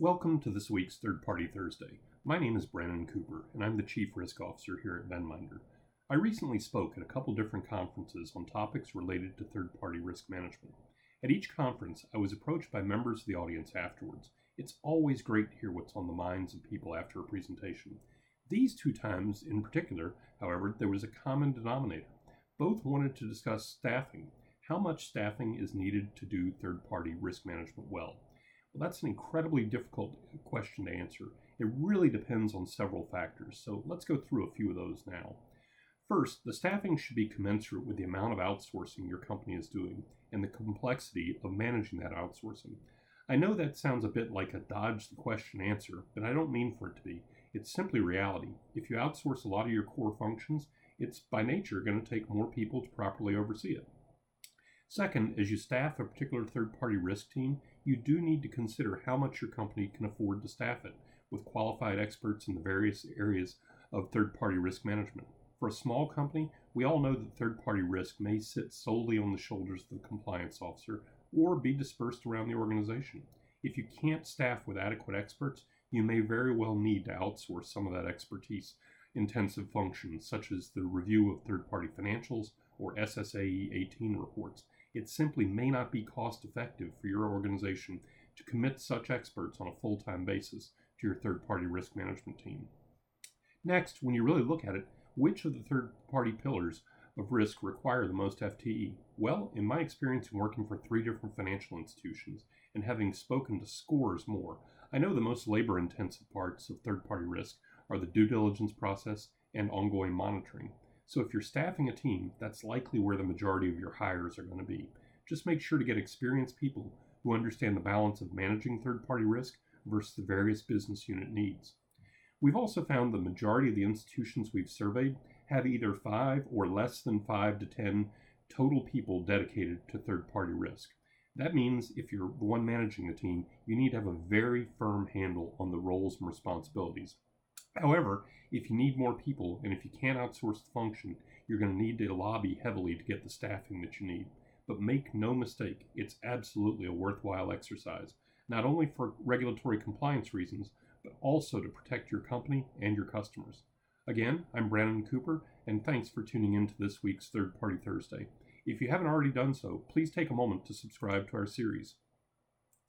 Welcome to this week's Third Party Thursday. My name is Brandon Cooper, and I'm the Chief Risk Officer here at Venminder. I recently spoke at a couple different conferences on topics related to third party risk management. At each conference, I was approached by members of the audience afterwards. It's always great to hear what's on the minds of people after a presentation. These two times in particular, however, there was a common denominator. Both wanted to discuss staffing, how much staffing is needed to do third party risk management well. Well, that's an incredibly difficult question to answer. It really depends on several factors, so let's go through a few of those now. First, the staffing should be commensurate with the amount of outsourcing your company is doing and the complexity of managing that outsourcing. I know that sounds a bit like a dodge the question answer, but I don't mean for it to be. It's simply reality. If you outsource a lot of your core functions, it's by nature going to take more people to properly oversee it. Second, as you staff a particular third party risk team, you do need to consider how much your company can afford to staff it with qualified experts in the various areas of third party risk management. For a small company, we all know that third party risk may sit solely on the shoulders of the compliance officer or be dispersed around the organization. If you can't staff with adequate experts, you may very well need to outsource some of that expertise intensive functions, such as the review of third party financials or SSAE 18 reports it simply may not be cost effective for your organization to commit such experts on a full time basis to your third party risk management team. Next, when you really look at it, which of the third party pillars of risk require the most FTE? Well, in my experience in working for three different financial institutions and having spoken to scores more, I know the most labor intensive parts of third party risk are the due diligence process and ongoing monitoring. So if you're staffing a team, that's likely where the majority of your hires are going to be. Just make sure to get experienced people who understand the balance of managing third party risk versus the various business unit needs. We've also found the majority of the institutions we've surveyed have either five or less than five to 10 total people dedicated to third party risk. That means if you're the one managing the team, you need to have a very firm handle on the roles and responsibilities. However, if you need more people and if you can't outsource the function, you're going to need to lobby heavily to get the staffing that you need. But make no mistake, it's absolutely a worthwhile exercise, not only for regulatory compliance reasons, but also to protect your company and your customers. Again, I'm Brandon Cooper, and thanks for tuning in to this week's Third Party Thursday. If you haven't already done so, please take a moment to subscribe to our series.